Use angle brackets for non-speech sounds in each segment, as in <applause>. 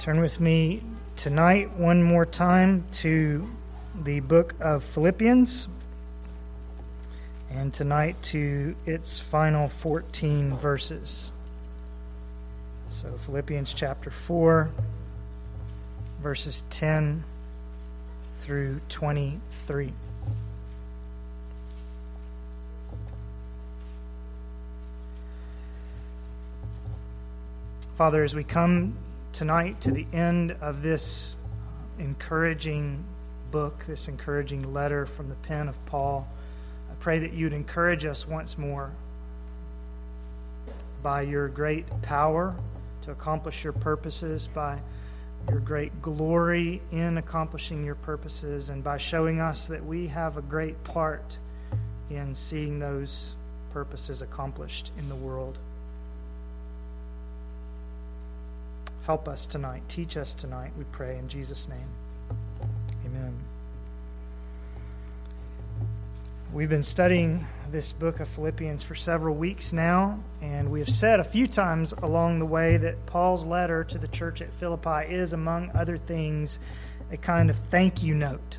Turn with me tonight one more time to the book of Philippians, and tonight to its final 14 verses. So, Philippians chapter 4, verses 10 through 23. Father, as we come tonight to the end of this encouraging book, this encouraging letter from the pen of Paul, I pray that you'd encourage us once more by your great power to accomplish your purposes, by your great glory in accomplishing your purposes, and by showing us that we have a great part in seeing those purposes accomplished in the world. Help us tonight. Teach us tonight, we pray in Jesus' name. Amen. We've been studying this book of Philippians for several weeks now, and we have said a few times along the way that Paul's letter to the church at Philippi is, among other things, a kind of thank you note.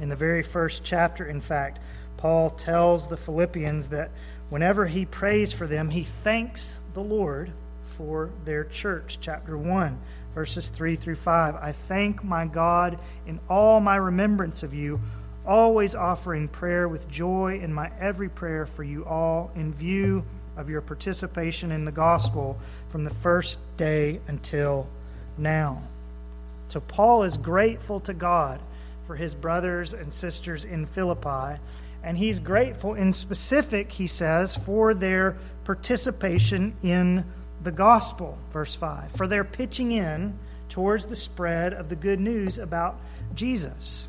In the very first chapter, in fact, Paul tells the Philippians that whenever he prays for them, he thanks the Lord for their church. Chapter 1, verses 3 through 5. I thank my God in all my remembrance of you, always offering prayer with joy in my every prayer for you all, in view of your participation in the gospel from the first day until now. So, Paul is grateful to God for his brothers and sisters in Philippi. And he's grateful in specific, he says, for their participation in the gospel, verse 5, for their pitching in towards the spread of the good news about Jesus.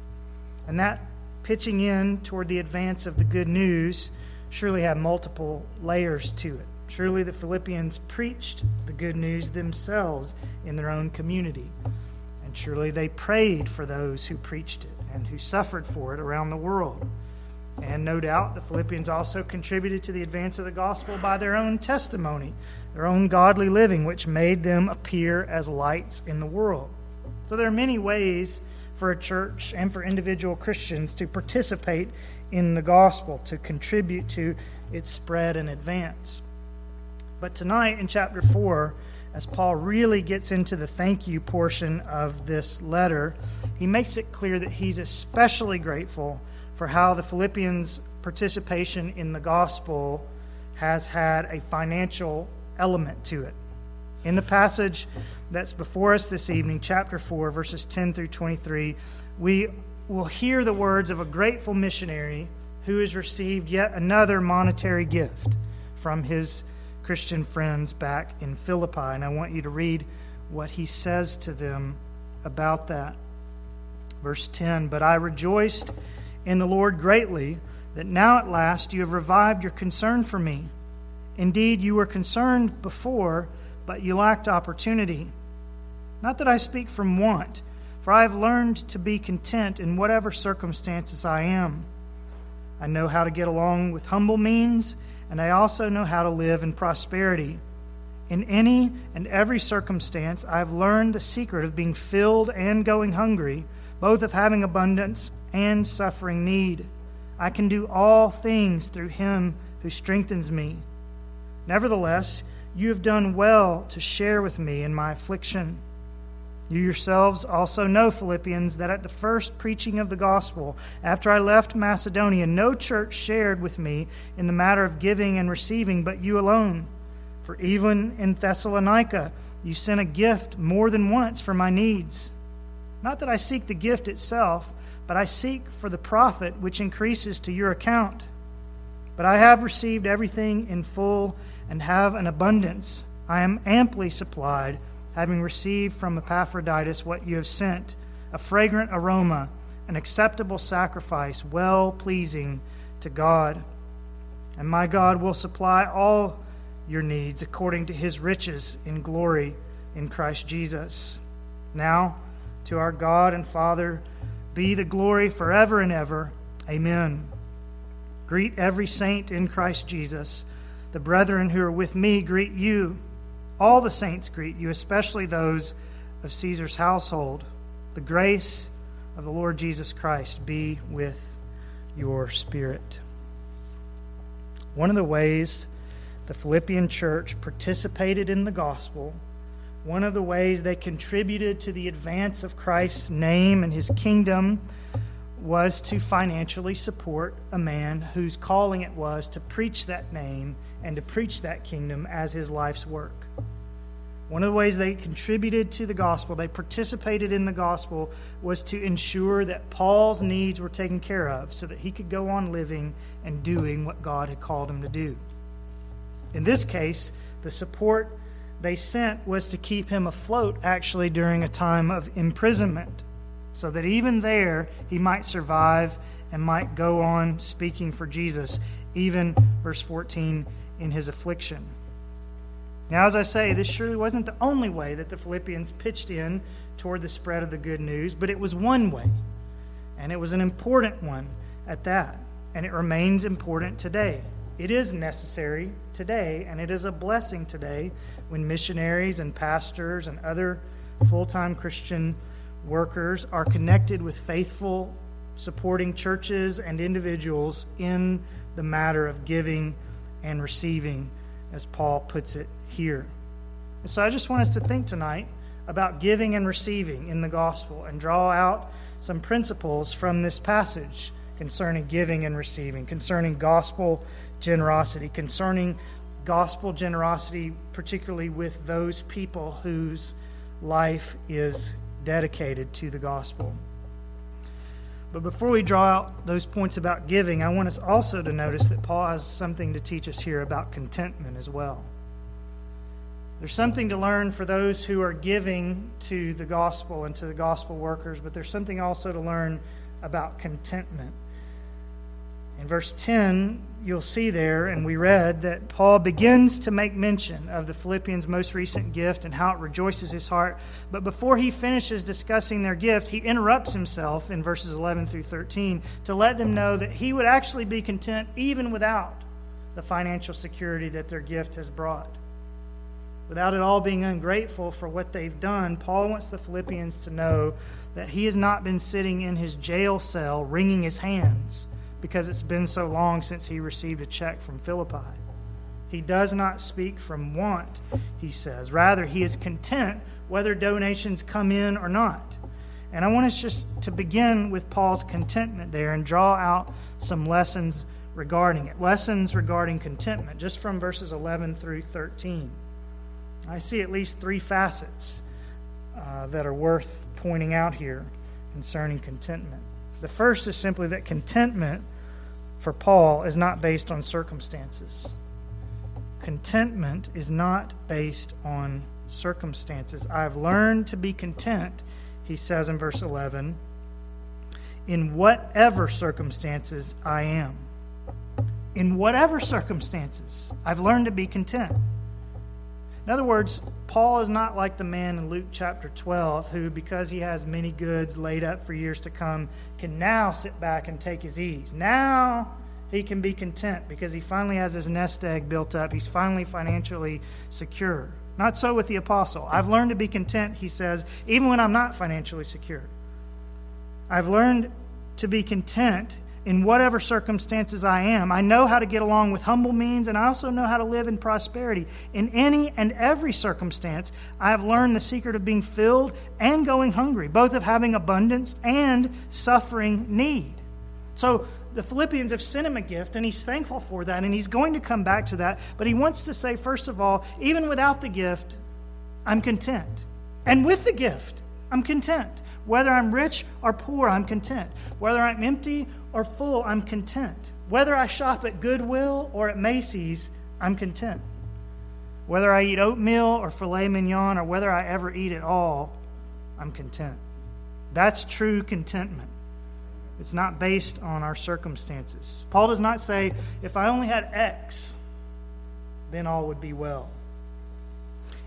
And that pitching in toward the advance of the good news surely had multiple layers to it. Surely the Philippians preached the good news themselves in their own community. And surely they prayed for those who preached it and who suffered for it around the world. And no doubt the Philippians also contributed to the advance of the gospel by their own testimony, their own godly living, which made them appear as lights in the world. So there are many ways for a church and for individual Christians to participate in the gospel, to contribute to its spread and advance. But tonight in chapter 4, as Paul really gets into the thank you portion of this letter, he makes it clear that he's especially grateful for how the Philippians' participation in the gospel has had a financial element to it. In the passage that's before us this evening, chapter 4, verses 10 through 23, we will hear the words of a grateful missionary who has received yet another monetary gift from his Christian friends back in Philippi. And I want you to read what he says to them about that. Verse 10 But I rejoiced in the Lord greatly that now at last you have revived your concern for me. Indeed, you were concerned before, but you lacked opportunity. Not that I speak from want, for I have learned to be content in whatever circumstances I am. I know how to get along with humble means, and I also know how to live in prosperity. In any and every circumstance, I have learned the secret of being filled and going hungry, both of having abundance and suffering need. I can do all things through him who strengthens me. Nevertheless, you have done well to share with me in my affliction. You yourselves also know, Philippians, that at the first preaching of the gospel, after I left Macedonia, no church shared with me in the matter of giving and receiving, but you alone. For even in Thessalonica, you sent a gift more than once for my needs. Not that I seek the gift itself, but I seek for the profit which increases to your account. But I have received everything in full and have an abundance. I am amply supplied, having received from Epaphroditus what you have sent a fragrant aroma, an acceptable sacrifice, well pleasing to God. And my God will supply all your needs according to his riches in glory in Christ Jesus. Now, to our God and Father be the glory forever and ever. Amen. Greet every saint in Christ Jesus. The brethren who are with me greet you. All the saints greet you, especially those of Caesar's household, the grace of the Lord Jesus Christ be with your spirit. One of the ways the Philippian church participated in the gospel, one of the ways they contributed to the advance of Christ's name and his kingdom was to financially support a man whose calling it was to preach that name and to preach that kingdom as his life's work. One of the ways they contributed to the gospel, they participated in the gospel, was to ensure that Paul's needs were taken care of so that he could go on living and doing what God had called him to do. In this case, the support they sent was to keep him afloat actually during a time of imprisonment, so that even there he might survive and might go on speaking for Jesus, even, verse 14, in his affliction. Now, as I say, this surely wasn't the only way that the Philippians pitched in toward the spread of the good news, but it was one way, and it was an important one at that, and it remains important today. It is necessary today, and it is a blessing today when missionaries and pastors and other full time Christian workers are connected with faithful, supporting churches and individuals in the matter of giving and receiving, as Paul puts it here. And so I just want us to think tonight about giving and receiving in the gospel and draw out some principles from this passage concerning giving and receiving, concerning gospel generosity, concerning gospel generosity, particularly with those people whose life is dedicated to the gospel. But before we draw out those points about giving, I want us also to notice that Paul has something to teach us here about contentment as well. There's something to learn for those who are giving to the gospel and to the gospel workers, but there's something also to learn about contentment. In verse 10, you'll see there, and we read that Paul begins to make mention of the Philippians' most recent gift and how it rejoices his heart. But before he finishes discussing their gift, he interrupts himself in verses 11 through 13 to let them know that he would actually be content even without the financial security that their gift has brought without at all being ungrateful for what they've done, Paul wants the Philippians to know that he has not been sitting in his jail cell wringing his hands because it's been so long since he received a check from Philippi. He does not speak from want, he says. Rather, he is content whether donations come in or not. And I want us just to begin with Paul's contentment there and draw out some lessons regarding it. Lessons regarding contentment, just from verses 11 through 13. I see at least three facets uh, that are worth pointing out here concerning contentment. The first is simply that contentment for Paul is not based on circumstances. Contentment is not based on circumstances. I've learned to be content, he says in verse 11, in whatever circumstances I am. In whatever circumstances, I've learned to be content. In other words, Paul is not like the man in Luke chapter 12 who, because he has many goods laid up for years to come, can now sit back and take his ease. Now he can be content because he finally has his nest egg built up. He's finally financially secure. Not so with the apostle. I've learned to be content, he says, even when I'm not financially secure. I've learned to be content in whatever circumstances I am. I know how to get along with humble means, and I also know how to live in prosperity. In any and every circumstance, I have learned the secret of being filled and going hungry, both of having abundance and suffering need. So the Philippians have sent him a gift, and he's thankful for that, and he's going to come back to that. But he wants to say, first of all, even without the gift, I'm content. And with the gift, I'm content. Whether I'm rich or poor, I'm content. Whether I'm empty or full, I'm content. Whether I shop at Goodwill or at Macy's, I'm content. Whether I eat oatmeal or filet mignon or whether I ever eat at all, I'm content. That's true contentment. It's not based on our circumstances. Paul does not say, if I only had X, then all would be well.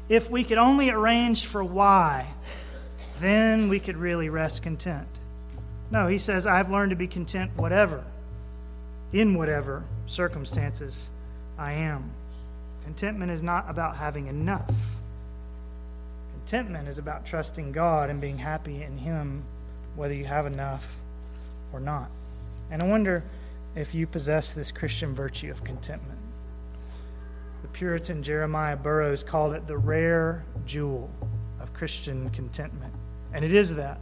If we could only arrange for Y, then we could really rest content. No, he says, I've learned to be content whatever, in whatever circumstances I am. Contentment is not about having enough. Contentment is about trusting God and being happy in Him, whether you have enough or not. And I wonder if you possess this Christian virtue of contentment. The Puritan Jeremiah Burroughs called it the rare jewel of Christian contentment. And it is that.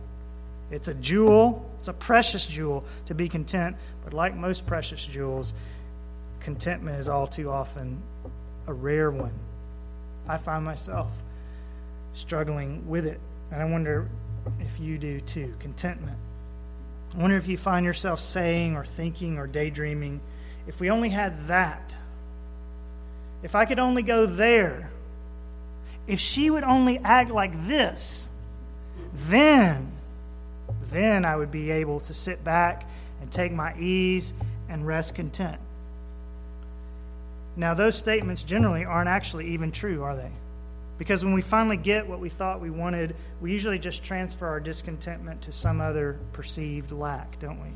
It's a jewel, it's a precious jewel to be content, but like most precious jewels, contentment is all too often a rare one. I find myself struggling with it, and I wonder if you do too. Contentment. I wonder if you find yourself saying or thinking or daydreaming, if we only had that, if I could only go there, if she would only act like this, then, then I would be able to sit back and take my ease and rest content. Now, those statements generally aren't actually even true, are they? Because when we finally get what we thought we wanted, we usually just transfer our discontentment to some other perceived lack, don't we?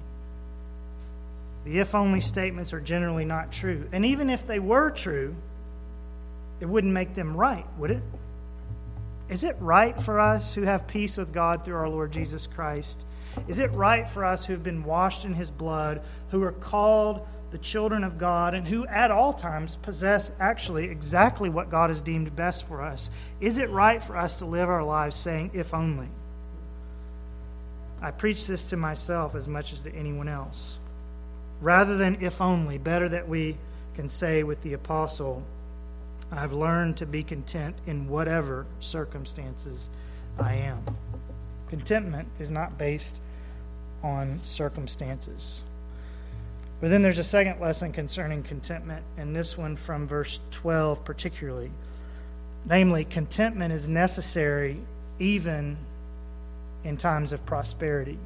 The if only statements are generally not true. And even if they were true, it wouldn't make them right, would it? Is it right for us who have peace with God through our Lord Jesus Christ? Is it right for us who have been washed in his blood, who are called the children of God, and who at all times possess actually exactly what God has deemed best for us? Is it right for us to live our lives saying, if only? I preach this to myself as much as to anyone else. Rather than if only, better that we can say with the apostle, I've learned to be content in whatever circumstances I am. Contentment is not based on circumstances. But then there's a second lesson concerning contentment, and this one from verse 12 particularly. Namely, contentment is necessary even in times of prosperity.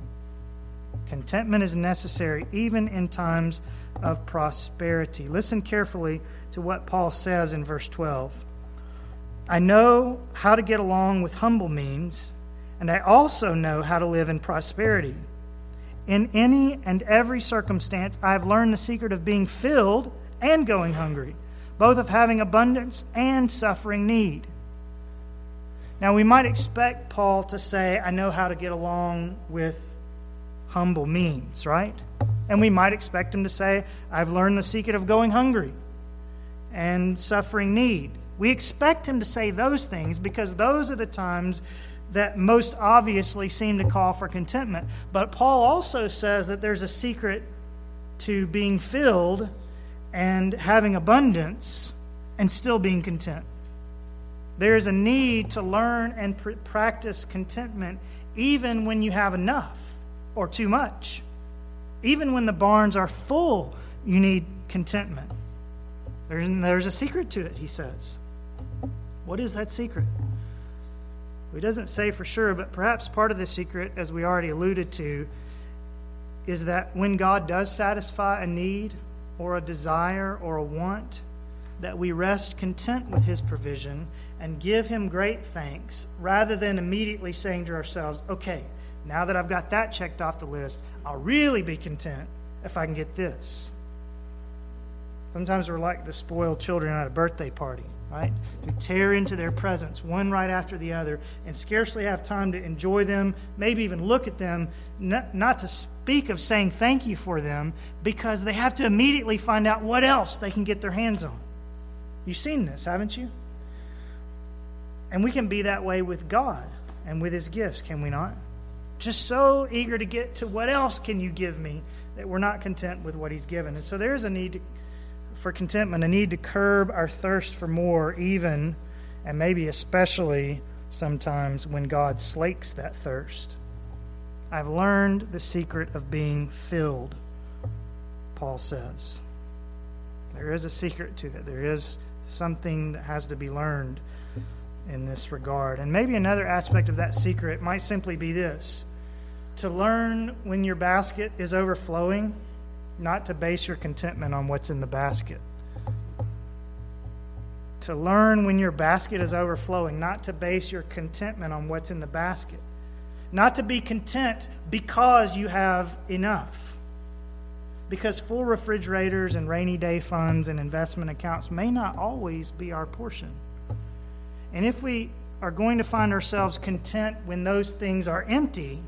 Contentment is necessary even in times of prosperity. Listen carefully to what Paul says in verse 12. I know how to get along with humble means, and I also know how to live in prosperity. In any and every circumstance, I have learned the secret of being filled and going hungry, both of having abundance and suffering need. Now, we might expect Paul to say, I know how to get along with humble means, right? And we might expect him to say, I've learned the secret of going hungry and suffering need. We expect him to say those things because those are the times that most obviously seem to call for contentment. But Paul also says that there's a secret to being filled and having abundance and still being content. There is a need to learn and pr- practice contentment even when you have enough or too much. Even when the barns are full, you need contentment. There's a secret to it, he says. What is that secret? Well, he doesn't say for sure, but perhaps part of the secret, as we already alluded to, is that when God does satisfy a need or a desire or a want, that we rest content with his provision and give him great thanks rather than immediately saying to ourselves, okay, now that I've got that checked off the list, I'll really be content if I can get this. Sometimes we're like the spoiled children at a birthday party, right? Who tear into their presents one right after the other and scarcely have time to enjoy them, maybe even look at them, not, to speak of saying thank you for them, because they have to immediately find out what else they can get their hands on. You've seen this, haven't you? And we can be that way with God and with His gifts, can we not? Just so eager to get to what else can you give me that we're not content with what He's given. And so there's a need to for contentment, a need to curb our thirst for more, even and maybe especially sometimes when God slakes that thirst. I've learned the secret of being filled, Paul says. There is a secret to it, there is something that has to be learned in this regard. And maybe another aspect of that secret might simply be this to learn when your basket is overflowing not to base your contentment on what's in the basket. To learn when your basket is overflowing, not to base your contentment on what's in the basket. Not to be content because you have enough. Because full refrigerators and rainy day funds and investment accounts may not always be our portion. And if we are going to find ourselves content when those things are empty,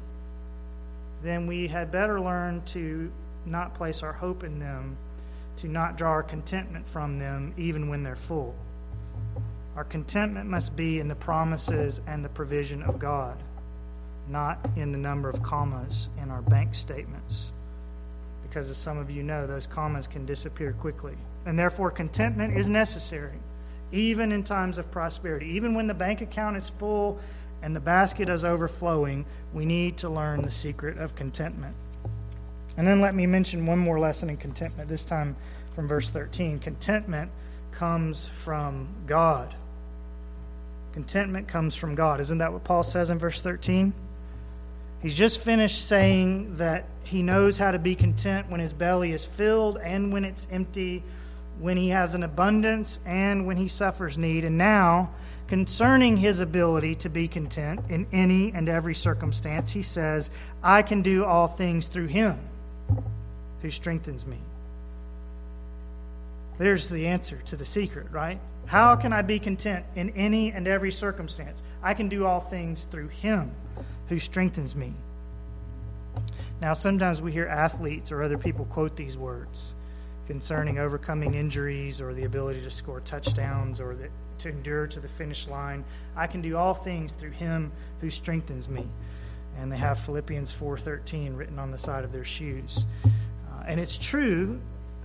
then we had better learn to not place our hope in them, to not draw our contentment from them, even when they're full. Our contentment must be in the promises and the provision of God, not in the number of commas in our bank statements. Because, as some of you know, those commas can disappear quickly. And therefore, contentment is necessary, even in times of prosperity. Even when the bank account is full and the basket is overflowing, we need to learn the secret of contentment. And then let me mention one more lesson in contentment, this time from verse 13. Contentment comes from God. Contentment comes from God. Isn't that what Paul says in verse 13? He's just finished saying that he knows how to be content when his belly is filled and when it's empty, when he has an abundance and when he suffers need. And now, concerning his ability to be content in any and every circumstance, he says, I can do all things through him who strengthens me. There's the answer to the secret, right? How can I be content in any and every circumstance? I can do all things through Him who strengthens me. Now, sometimes we hear athletes or other people quote these words concerning overcoming injuries or the ability to score touchdowns or the, to endure to the finish line. I can do all things through Him who strengthens me. And they have Philippians 4:13 written on the side of their shoes. Uh, and it's true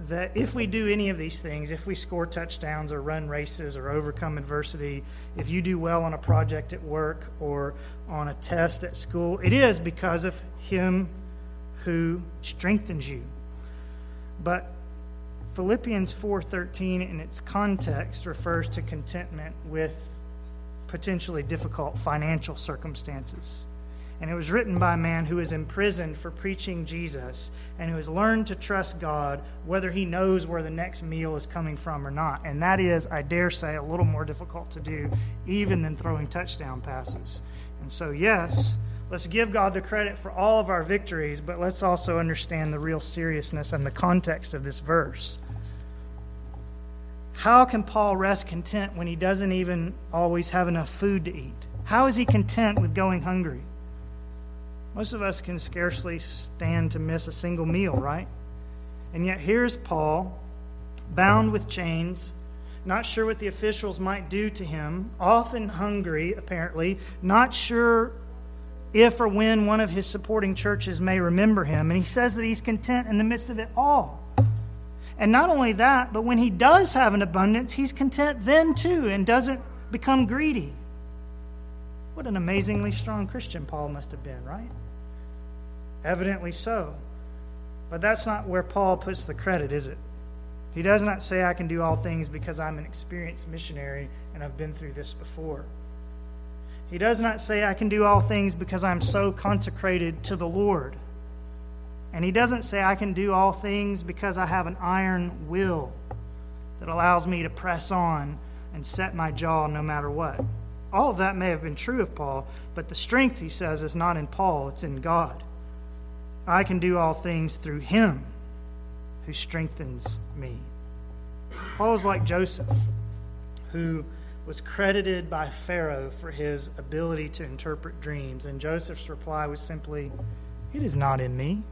that if we do any of these things, if we score touchdowns or run races or overcome adversity, if you do well on a project at work or on a test at school, it is because of Him who strengthens you. But Philippians 4:13 in its context refers to contentment with potentially difficult financial circumstances and it was written by a man who is imprisoned for preaching Jesus and who has learned to trust God whether he knows where the next meal is coming from or not. And that is, I dare say, a little more difficult to do even than throwing touchdown passes. And so, yes, let's give God the credit for all of our victories, but let's also understand the real seriousness and the context of this verse. How can Paul rest content when he doesn't even always have enough food to eat? How is he content with going hungry? Most of us can scarcely stand to miss a single meal, right? And yet here's Paul, bound with chains, not sure what the officials might do to him, often hungry, apparently, not sure if or when one of his supporting churches may remember him. And he says that he's content in the midst of it all. And not only that, but when he does have an abundance, he's content then too and doesn't become greedy. What an amazingly strong Christian Paul must have been, right? Evidently so. But that's not where Paul puts the credit, is it? He does not say, I can do all things because I'm an experienced missionary and I've been through this before. He does not say, I can do all things because I'm so consecrated to the Lord. And he doesn't say, I can do all things because I have an iron will that allows me to press on and set my jaw no matter what. All of that may have been true of Paul, but the strength, he says, is not in Paul, it's in God. I can do all things through him who strengthens me. Paul is like Joseph, who was credited by Pharaoh for his ability to interpret dreams. And Joseph's reply was simply, It is not in me.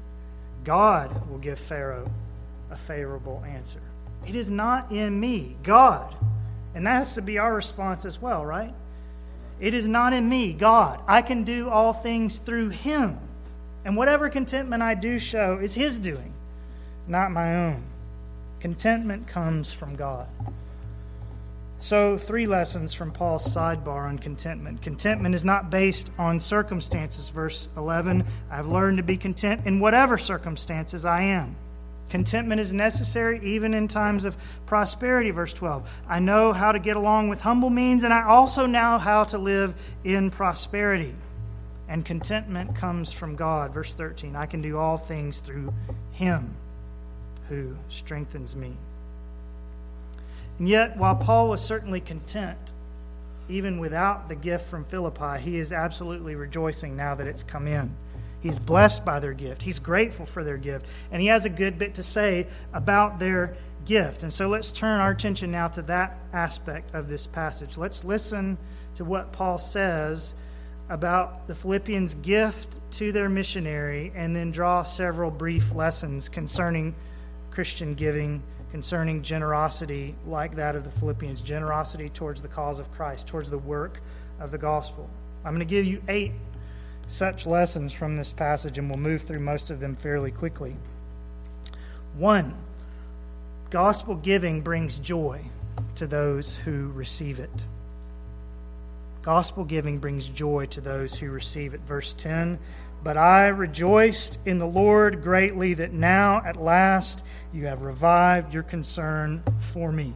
God will give Pharaoh a favorable answer. It is not in me, God. And that has to be our response as well, right? It is not in me, God. I can do all things through Him and whatever contentment I do show is His doing, not my own. Contentment comes from God. So, three lessons from Paul's sidebar on contentment. Contentment is not based on circumstances. Verse 11 I've learned to be content in whatever circumstances I am. Contentment is necessary even in times of prosperity. Verse 12 I know how to get along with humble means, and I also know how to live in prosperity and contentment comes from God. Verse 13 I can do all things through Him who strengthens me. And yet, while Paul was certainly content, even without the gift from Philippi, he is absolutely rejoicing now that it's come in. He's blessed by their gift. He's grateful for their gift. And he has a good bit to say about their gift. And so let's turn our attention now to that aspect of this passage. Let's listen to what Paul says about the Philippians' gift to their missionary and then draw several brief lessons concerning Christian giving, concerning generosity like that of the Philippians, generosity towards the cause of Christ, towards the work of the gospel. I'm going to give you eight such lessons from this passage, and we'll move through most of them fairly quickly. One, gospel giving brings joy to those who receive it. Gospel giving brings joy to those who receive it. Verse 10 But I rejoiced in the Lord greatly that now at last you have revived your concern for me.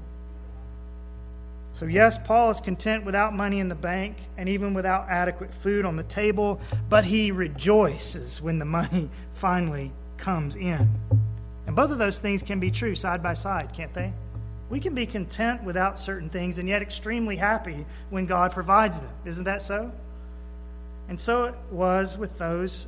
So, yes, Paul is content without money in the bank and even without adequate food on the table, but he rejoices when the money <laughs> finally comes in. And both of those things can be true side by side, can't they? We can be content without certain things and yet extremely happy when God provides them. Isn't that so? And so it was with those,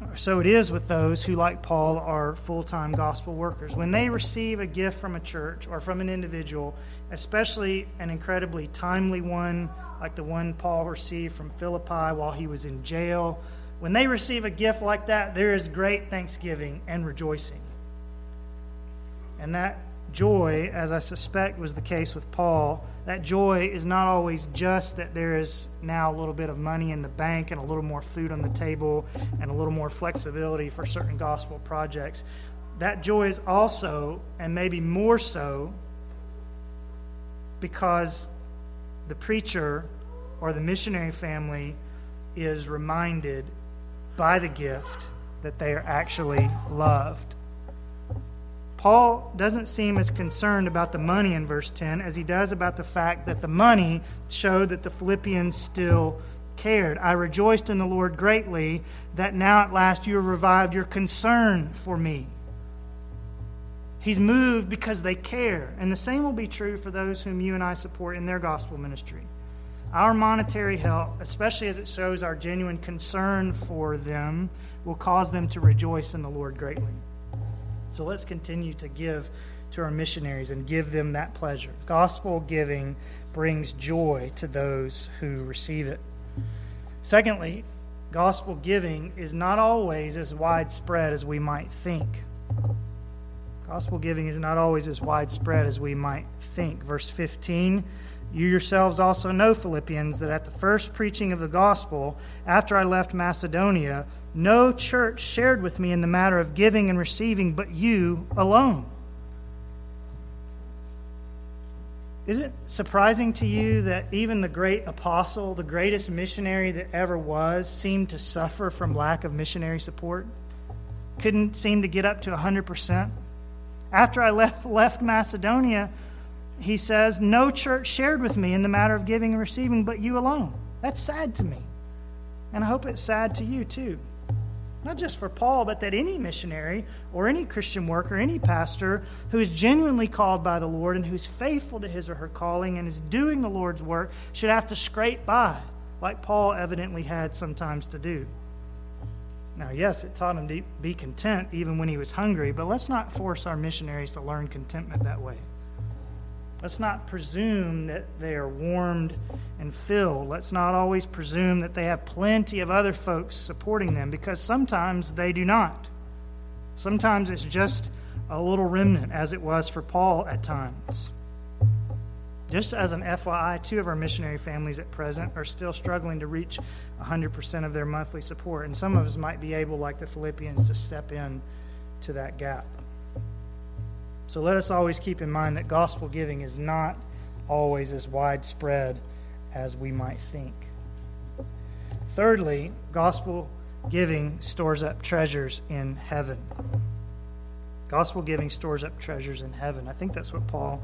or so it is with those who, like Paul, are full time gospel workers. When they receive a gift from a church or from an individual, especially an incredibly timely one, like the one Paul received from Philippi while he was in jail, when they receive a gift like that, there is great thanksgiving and rejoicing. And that joy, as I suspect was the case with Paul, that joy is not always just that there is now a little bit of money in the bank and a little more food on the table and a little more flexibility for certain gospel projects. That joy is also, and maybe more so, because the preacher or the missionary family is reminded by the gift that they are actually loved. Paul doesn't seem as concerned about the money in verse 10 as he does about the fact that the money showed that the Philippians still cared. I rejoiced in the Lord greatly that now at last you have revived your concern for me. He's moved because they care. And the same will be true for those whom you and I support in their gospel ministry. Our monetary help, especially as it shows our genuine concern for them, will cause them to rejoice in the Lord greatly. So let's continue to give to our missionaries and give them that pleasure. Gospel giving brings joy to those who receive it. Secondly, gospel giving is not always as widespread as we might think. Gospel giving is not always as widespread as we might think. Verse 15 You yourselves also know, Philippians, that at the first preaching of the gospel, after I left Macedonia, no church shared with me in the matter of giving and receiving, but you alone. Is it surprising to you that even the great apostle, the greatest missionary that ever was, seemed to suffer from lack of missionary support? Couldn't seem to get up to 100%? After I left, left Macedonia, he says, No church shared with me in the matter of giving and receiving, but you alone. That's sad to me. And I hope it's sad to you too. Not just for Paul, but that any missionary or any Christian worker, any pastor who is genuinely called by the Lord and who's faithful to his or her calling and is doing the Lord's work should have to scrape by, like Paul evidently had sometimes to do. Now, yes, it taught him to be content even when he was hungry, but let's not force our missionaries to learn contentment that way. Let's not presume that they are warmed and filled. Let's not always presume that they have plenty of other folks supporting them because sometimes they do not. Sometimes it's just a little remnant, as it was for Paul at times. Just as an FYI, two of our missionary families at present are still struggling to reach 100% of their monthly support, and some of us might be able, like the Philippians, to step in to that gap. So let us always keep in mind that gospel giving is not always as widespread as we might think. Thirdly, gospel giving stores up treasures in heaven. Gospel giving stores up treasures in heaven. I think that's what Paul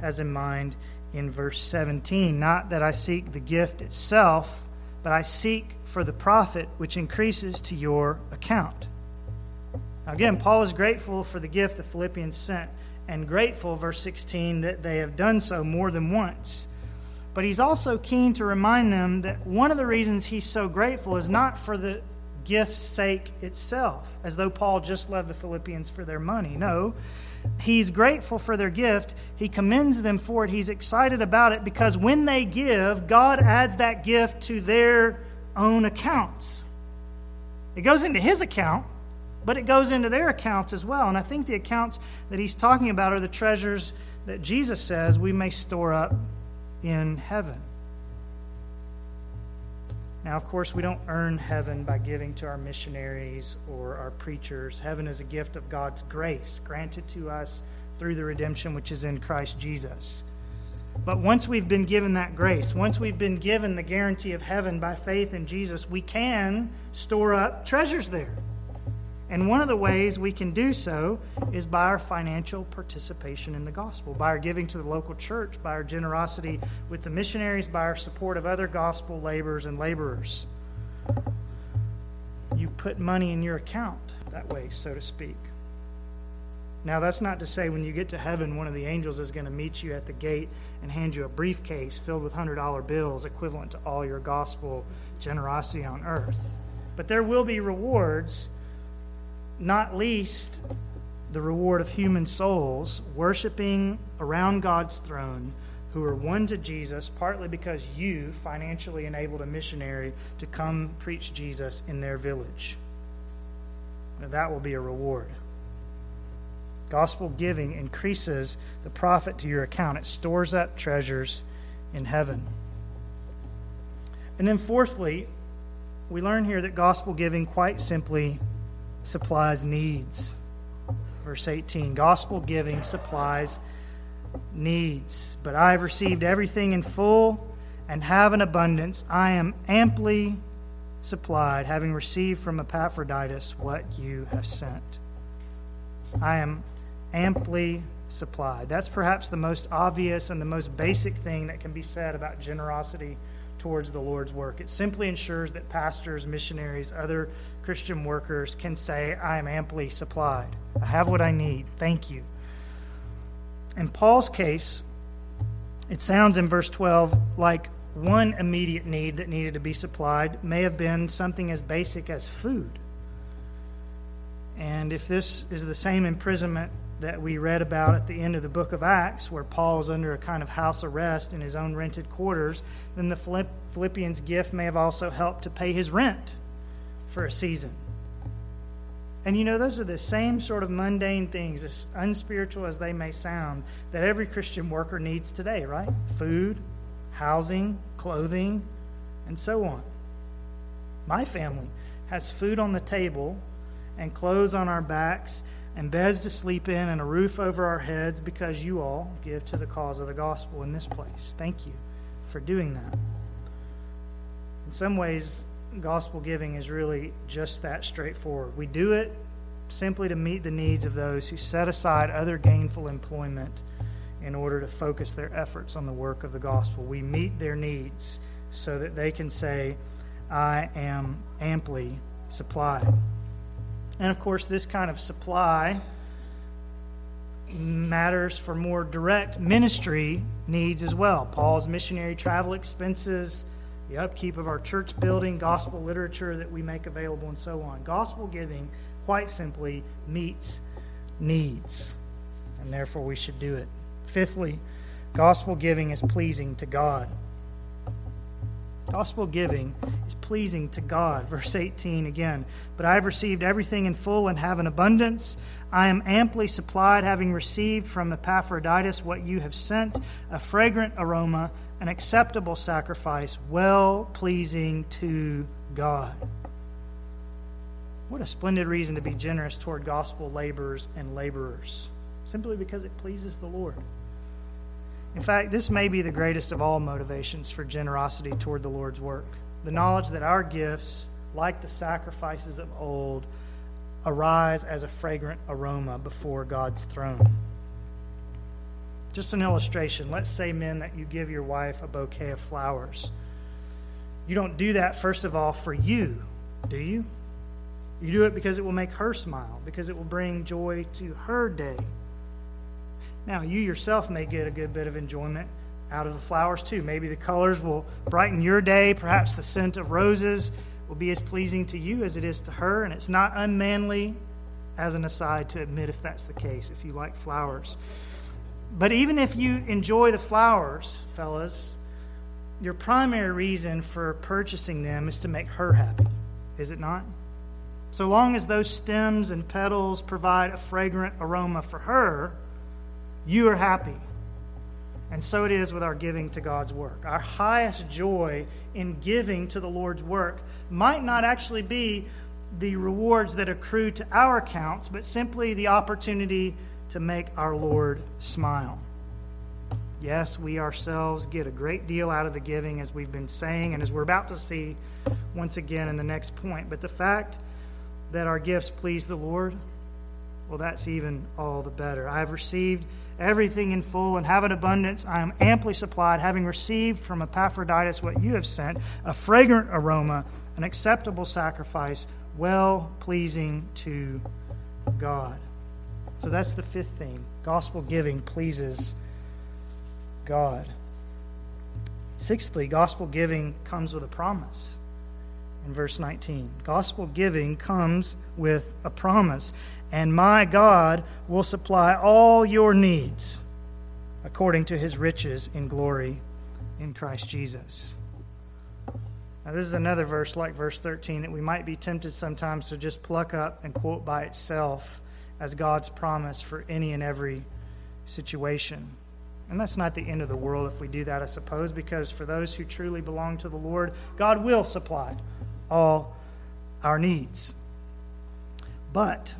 has in mind in verse 17. Not that I seek the gift itself, but I seek for the profit which increases to your account. Now, again, Paul is grateful for the gift the Philippians sent, and grateful, verse 16, that they have done so more than once. But he's also keen to remind them that one of the reasons he's so grateful is not for the gift's sake itself, as though Paul just loved the Philippians for their money. No, he's grateful for their gift. He commends them for it. He's excited about it because when they give, God adds that gift to their own accounts. It goes into his account, but it goes into their accounts as well. And I think the accounts that he's talking about are the treasures that Jesus says we may store up in heaven. Now, of course, we don't earn heaven by giving to our missionaries or our preachers. Heaven is a gift of God's grace granted to us through the redemption which is in Christ Jesus. But once we've been given that grace, once we've been given the guarantee of heaven by faith in Jesus, we can store up treasures there. And one of the ways we can do so is by our financial participation in the gospel, by our giving to the local church, by our generosity with the missionaries, by our support of other gospel laborers and laborers. You put money in your account that way, so to speak. Now, that's not to say when you get to heaven, one of the angels is going to meet you at the gate and hand you a briefcase filled with $100 bills equivalent to all your gospel generosity on earth. But there will be rewards not least the reward of human souls worshiping around God's throne who are won to Jesus, partly because you financially enabled a missionary to come preach Jesus in their village. Now, that will be a reward. Gospel giving increases the profit to your account, it stores up treasures in heaven. And then, fourthly, we learn here that gospel giving quite simply supplies needs. Verse 18 Gospel giving supplies needs. But I have received everything in full and have an abundance. I am amply supplied, having received from Epaphroditus what you have sent. I am amply supplied. That's perhaps the most obvious and the most basic thing that can be said about generosity towards the Lord's work. It simply ensures that pastors, missionaries, other Christian workers can say, I am amply supplied. I have what I need. Thank you. In Paul's case, it sounds in verse 12 like one immediate need that needed to be supplied may have been something as basic as food. And if this is the same imprisonment that we read about at the end of the book of Acts, where Paul is under a kind of house arrest in his own rented quarters, then the Philippians' gift may have also helped to pay his rent for a season. And you know, those are the same sort of mundane things, as unspiritual as they may sound, that every Christian worker needs today, right? Food, housing, clothing, and so on. My family has food on the table and clothes on our backs and beds to sleep in and a roof over our heads because you all give to the cause of the gospel in this place. Thank you for doing that. In some ways, gospel giving is really just that straightforward. We do it simply to meet the needs of those who set aside other gainful employment in order to focus their efforts on the work of the gospel. We meet their needs so that they can say, I am amply supplied. And of course, this kind of supply matters for more direct ministry needs as well. Paul's missionary travel expenses, the upkeep of our church building, gospel literature that we make available, and so on. Gospel giving, quite simply, meets needs, and therefore we should do it. Fifthly, gospel giving is pleasing to God. Gospel giving is pleasing to God. Verse 18 again. But I have received everything in full and have an abundance. I am amply supplied, having received from Epaphroditus what you have sent a fragrant aroma, an acceptable sacrifice, well pleasing to God. What a splendid reason to be generous toward gospel laborers and laborers, simply because it pleases the Lord. In fact, this may be the greatest of all motivations for generosity toward the Lord's work the knowledge that our gifts, like the sacrifices of old, arise as a fragrant aroma before God's throne. Just an illustration. Let's say, men, that you give your wife a bouquet of flowers. You don't do that, first of all, for you, do you? You do it because it will make her smile, because it will bring joy to her day. Now, you yourself may get a good bit of enjoyment out of the flowers too. Maybe the colors will brighten your day. Perhaps the scent of roses will be as pleasing to you as it is to her, and it's not unmanly, as an aside, to admit if that's the case, if you like flowers. But even if you enjoy the flowers, fellas, your primary reason for purchasing them is to make her happy, is it not? So long as those stems and petals provide a fragrant aroma for her, you are happy. And so it is with our giving to God's work. Our highest joy in giving to the Lord's work might not actually be the rewards that accrue to our accounts, but simply the opportunity to make our Lord smile. Yes, we ourselves get a great deal out of the giving, as we've been saying, and as we're about to see once again in the next point. But the fact that our gifts please the Lord, well, that's even all the better. I have received everything in full and have an abundance. I am amply supplied, having received from Epaphroditus what you have sent a fragrant aroma, an acceptable sacrifice, well pleasing to God. So that's the fifth thing. Gospel giving pleases God. Sixthly, gospel giving comes with a promise in verse 19. Gospel giving comes with a promise, and my God will supply all your needs according to his riches in glory in Christ Jesus. Now, this is another verse like verse 13 that we might be tempted sometimes to just pluck up and quote by itself as God's promise for any and every situation. And that's not the end of the world if we do that, I suppose, because for those who truly belong to the Lord, God will supply all our needs. But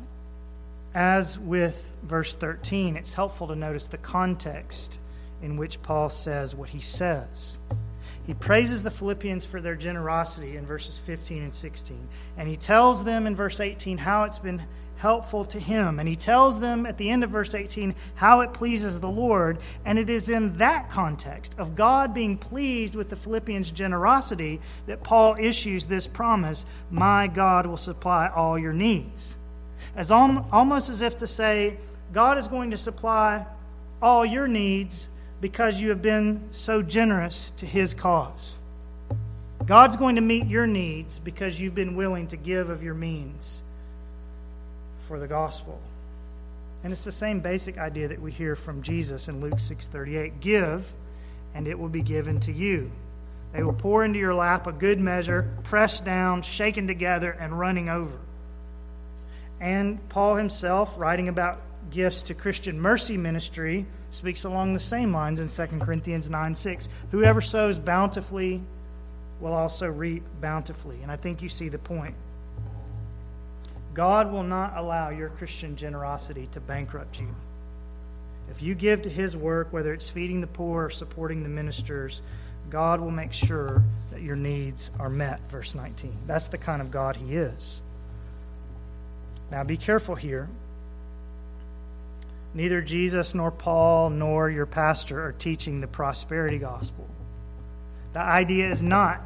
as with verse 13, it's helpful to notice the context in which Paul says what he says. He praises the Philippians for their generosity in verses 15 and 16. And he tells them in verse 18 how it's been helpful to him. And he tells them at the end of verse 18 how it pleases the Lord. And it is in that context of God being pleased with the Philippians' generosity that Paul issues this promise My God will supply all your needs. As almost as if to say, God is going to supply all your needs because you have been so generous to his cause. God's going to meet your needs because you've been willing to give of your means for the gospel. And it's the same basic idea that we hear from Jesus in Luke 6:38, give and it will be given to you. They will pour into your lap a good measure, pressed down, shaken together and running over. And Paul himself writing about gifts to Christian mercy ministry speaks along the same lines in 2 Corinthians 9 6. Whoever sows bountifully will also reap bountifully. And I think you see the point. God will not allow your Christian generosity to bankrupt you. If you give to His work, whether it's feeding the poor or supporting the ministers, God will make sure that your needs are met. Verse 19. That's the kind of God He is. Now be careful here. Neither Jesus nor Paul nor your pastor are teaching the prosperity gospel. The idea is not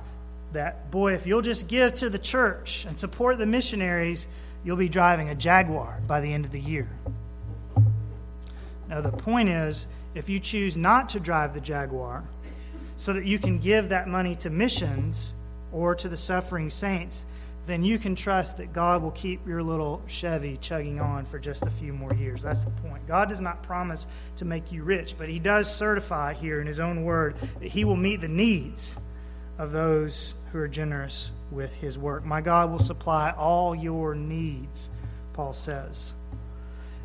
that, boy, if you'll just give to the church and support the missionaries, you'll be driving a Jaguar by the end of the year. Now, the point is, if you choose not to drive the Jaguar so that you can give that money to missions or to the suffering saints, then you can trust that God will keep your little Chevy chugging on for just a few more years. That's the point. God does not promise to make you rich, but He does certify here in His own word that He will meet the needs of those who are generous with his work. My God will supply all your needs, Paul says.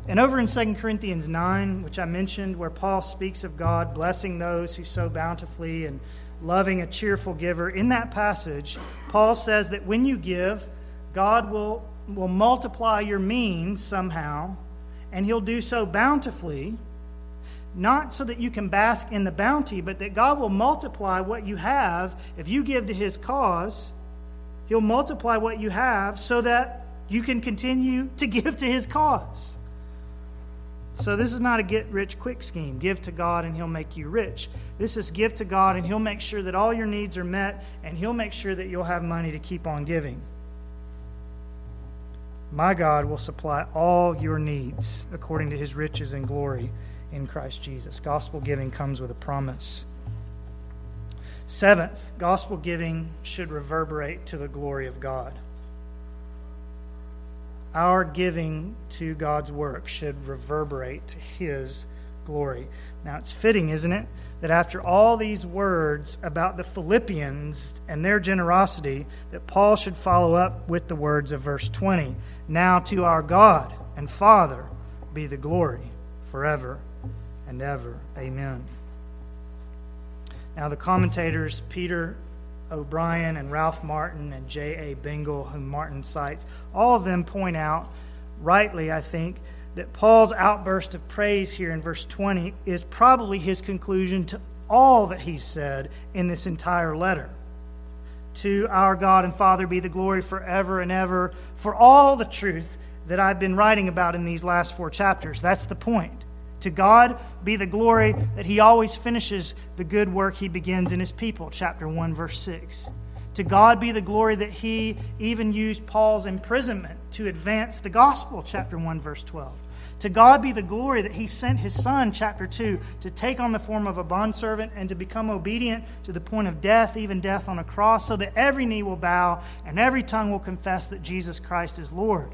And over in 2 Corinthians 9, which I mentioned, where Paul speaks of God blessing those who sow bountifully and loving a cheerful giver, in that passage, Paul says that when you give, God will, will multiply your means somehow, and he'll do so bountifully not so that you can bask in the bounty, but that God will multiply what you have. If you give to His cause, He'll multiply what you have so that you can continue to <laughs> give to His cause. So, this is not a get rich quick scheme. Give to God and He'll make you rich. This is give to God and He'll make sure that all your needs are met and He'll make sure that you'll have money to keep on giving. My God will supply all your needs according to His riches and glory in Christ Jesus. Gospel giving comes with a promise. Seventh, gospel giving should reverberate to the glory of God. Our giving to God's work should reverberate to His glory. Now, it's fitting, isn't it, that after all these words about the Philippians and their generosity, that Paul should follow up with the words of verse 20 Now to our God and Father be the glory forever and ever. Amen. Now, the commentators, Peter O'Brien and Ralph Martin and J.A. Bengel, whom Martin cites, all of them point out, rightly, I think, that Paul's outburst of praise here in verse 20 is probably his conclusion to all that he's said in this entire letter. To our God and Father be the glory forever and ever for all the truth that I've been writing about in these last four chapters. That's the point. To God be the glory that He always finishes the good work He begins in His people. Chapter 1, verse 6. To God be the glory that He even used Paul's imprisonment to advance the gospel. Chapter 1, verse 12. To God be the glory that He sent His Son, chapter 2, to take on the form of a bondservant and to become obedient to the point of death, even death on a cross, so that every knee will bow and every tongue will confess that Jesus Christ is Lord.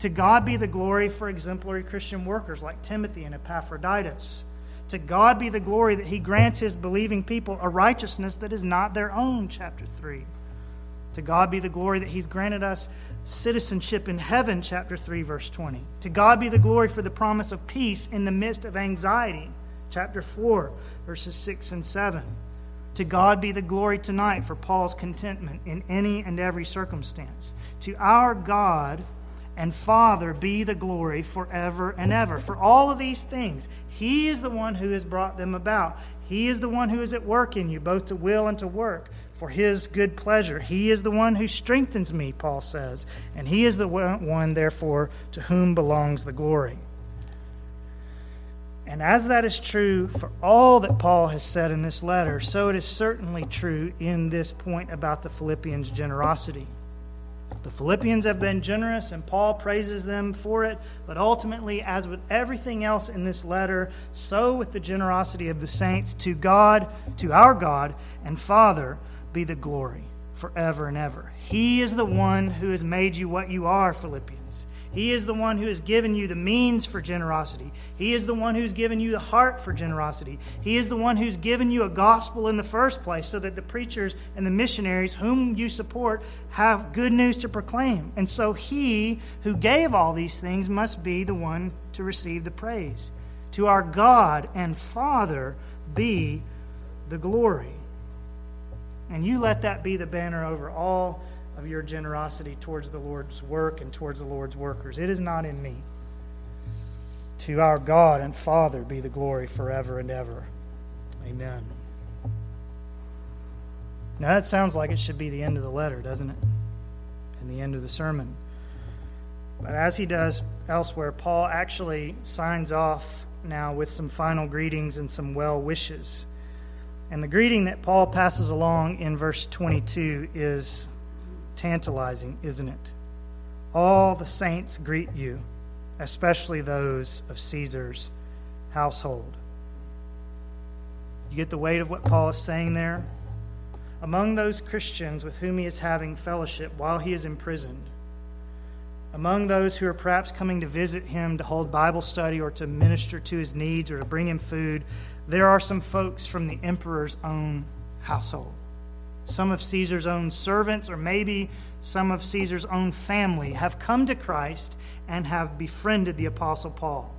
To God be the glory for exemplary Christian workers like Timothy and Epaphroditus. To God be the glory that he grants his believing people a righteousness that is not their own, chapter 3. To God be the glory that he's granted us citizenship in heaven, chapter 3, verse 20. To God be the glory for the promise of peace in the midst of anxiety, chapter 4, verses 6 and 7. To God be the glory tonight for Paul's contentment in any and every circumstance. To our God, and Father be the glory forever and ever. For all of these things, He is the one who has brought them about. He is the one who is at work in you, both to will and to work for His good pleasure. He is the one who strengthens me, Paul says, and He is the one, therefore, to whom belongs the glory. And as that is true for all that Paul has said in this letter, so it is certainly true in this point about the Philippians' generosity. The Philippians have been generous, and Paul praises them for it. But ultimately, as with everything else in this letter, so with the generosity of the saints, to God, to our God and Father, be the glory forever and ever. He is the one who has made you what you are, Philippians. He is the one who has given you the means for generosity. He is the one who's given you the heart for generosity. He is the one who's given you a gospel in the first place so that the preachers and the missionaries whom you support have good news to proclaim. And so he who gave all these things must be the one to receive the praise. To our God and Father be the glory. And you let that be the banner over all of your generosity towards the Lord's work and towards the Lord's workers. It is not in me. To our God and Father be the glory forever and ever. Amen. Now, that sounds like it should be the end of the letter, doesn't it? And the end of the sermon. But as he does elsewhere, Paul actually signs off now with some final greetings and some well wishes. And the greeting that Paul passes along in verse 22 is tantalizing, isn't it? All the saints greet you, especially those of Caesar's household. You get the weight of what Paul is saying there? Among those Christians with whom he is having fellowship while he is imprisoned, among those who are perhaps coming to visit him to hold Bible study or to minister to his needs or to bring him food, there are some folks from the emperor's own household some of Caesar's own servants, or maybe some of Caesar's own family have come to Christ and have befriended the Apostle Paul.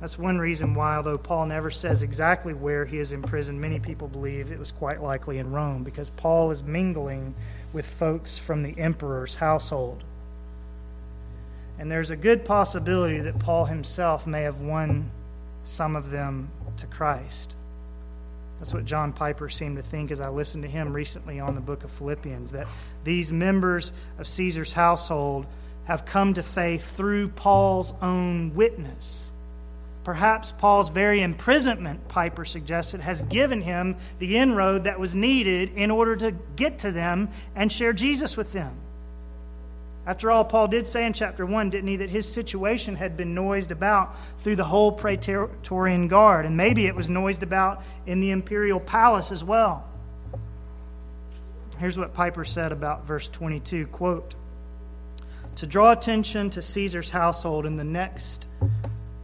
That's one reason why, although Paul never says exactly where he is imprisoned, many people believe it was quite likely in Rome because Paul is mingling with folks from the emperor's household. And there's a good possibility that Paul himself may have won some of them to Christ. That's what John Piper seemed to think as I listened to him recently on the book of Philippians that these members of Caesar's household have come to faith through Paul's own witness. Perhaps Paul's very imprisonment, Piper suggested, has given him the inroad that was needed in order to get to them and share Jesus with them. After all, Paul did say in chapter 1, didn't he, that his situation had been noised about through the whole Praetorian Guard, and maybe it was noised about in the imperial palace as well. Here's what Piper said about verse 22 quote, To draw attention to Caesar's household in the next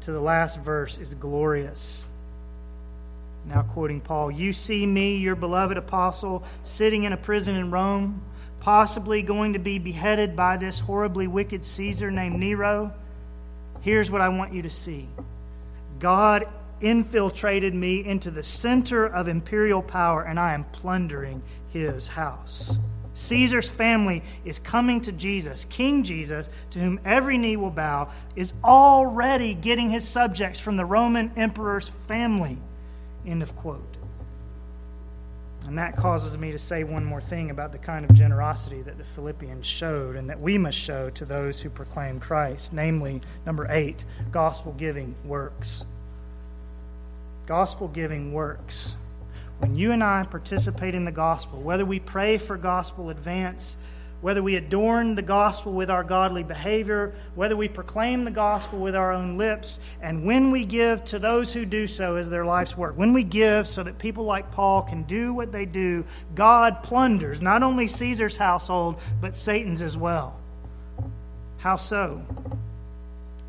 to the last verse is glorious. Now, quoting Paul, you see me, your beloved apostle, sitting in a prison in Rome, possibly going to be beheaded by this horribly wicked Caesar named Nero. Here's what I want you to see God infiltrated me into the center of imperial power, and I am plundering his house. Caesar's family is coming to Jesus. King Jesus, to whom every knee will bow, is already getting his subjects from the Roman emperor's family. End of quote. And that causes me to say one more thing about the kind of generosity that the Philippians showed and that we must show to those who proclaim Christ. Namely, number eight, gospel giving works. Gospel giving works. When you and I participate in the gospel, whether we pray for gospel advance, whether we adorn the gospel with our godly behavior, whether we proclaim the gospel with our own lips, and when we give to those who do so as their life's work, when we give so that people like Paul can do what they do, God plunders not only Caesar's household, but Satan's as well. How so?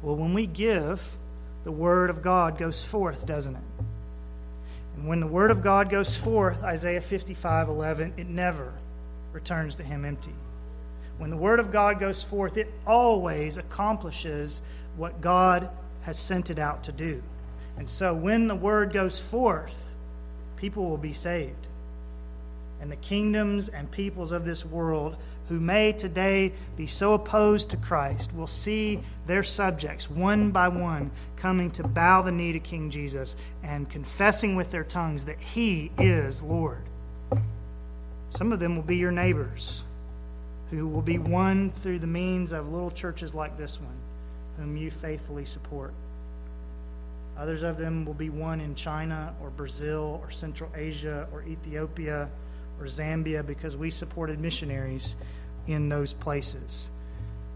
Well, when we give, the word of God goes forth, doesn't it? And when the word of God goes forth, Isaiah 55 11, it never returns to him empty. When the Word of God goes forth, it always accomplishes what God has sent it out to do. And so when the Word goes forth, people will be saved. And the kingdoms and peoples of this world who may today be so opposed to Christ will see their subjects one by one coming to bow the knee to King Jesus and confessing with their tongues that He is Lord. Some of them will be your neighbors who will be won through the means of little churches like this one, whom you faithfully support. Others of them will be won in China or Brazil or Central Asia or Ethiopia or Zambia because we supported missionaries in those places.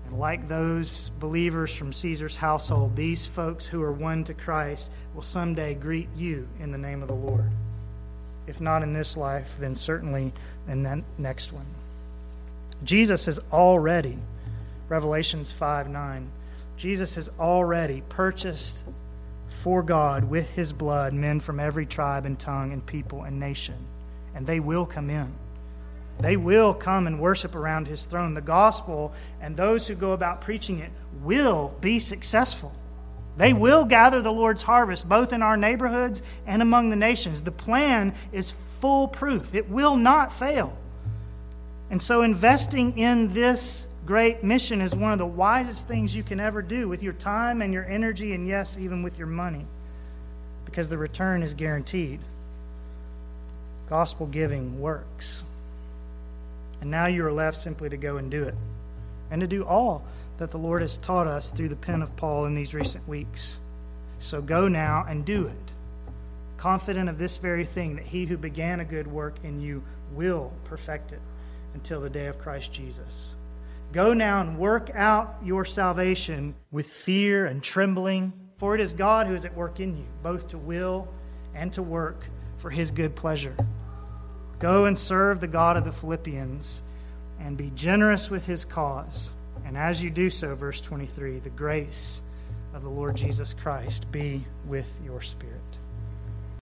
And like those believers from Caesar's household, these folks who are won to Christ will someday greet you in the name of the Lord. If not in this life, then certainly in that next one. Jesus has already, Revelations 5 9, Jesus has already purchased for God with his blood men from every tribe and tongue and people and nation. And they will come in. They will come and worship around his throne. The gospel and those who go about preaching it will be successful. They will gather the Lord's harvest, both in our neighborhoods and among the nations. The plan is foolproof, it will not fail. And so, investing in this great mission is one of the wisest things you can ever do with your time and your energy, and yes, even with your money, because the return is guaranteed. Gospel giving works. And now you are left simply to go and do it, and to do all that the Lord has taught us through the pen of Paul in these recent weeks. So go now and do it, confident of this very thing that he who began a good work in you will perfect it until the day of Christ Jesus. Go now and work out your salvation with fear and trembling, for it is God who is at work in you, both to will and to work for his good pleasure. Go and serve the God of the Philippians and be generous with his cause. And as you do so, verse 23, the grace of the Lord Jesus Christ be with your spirit.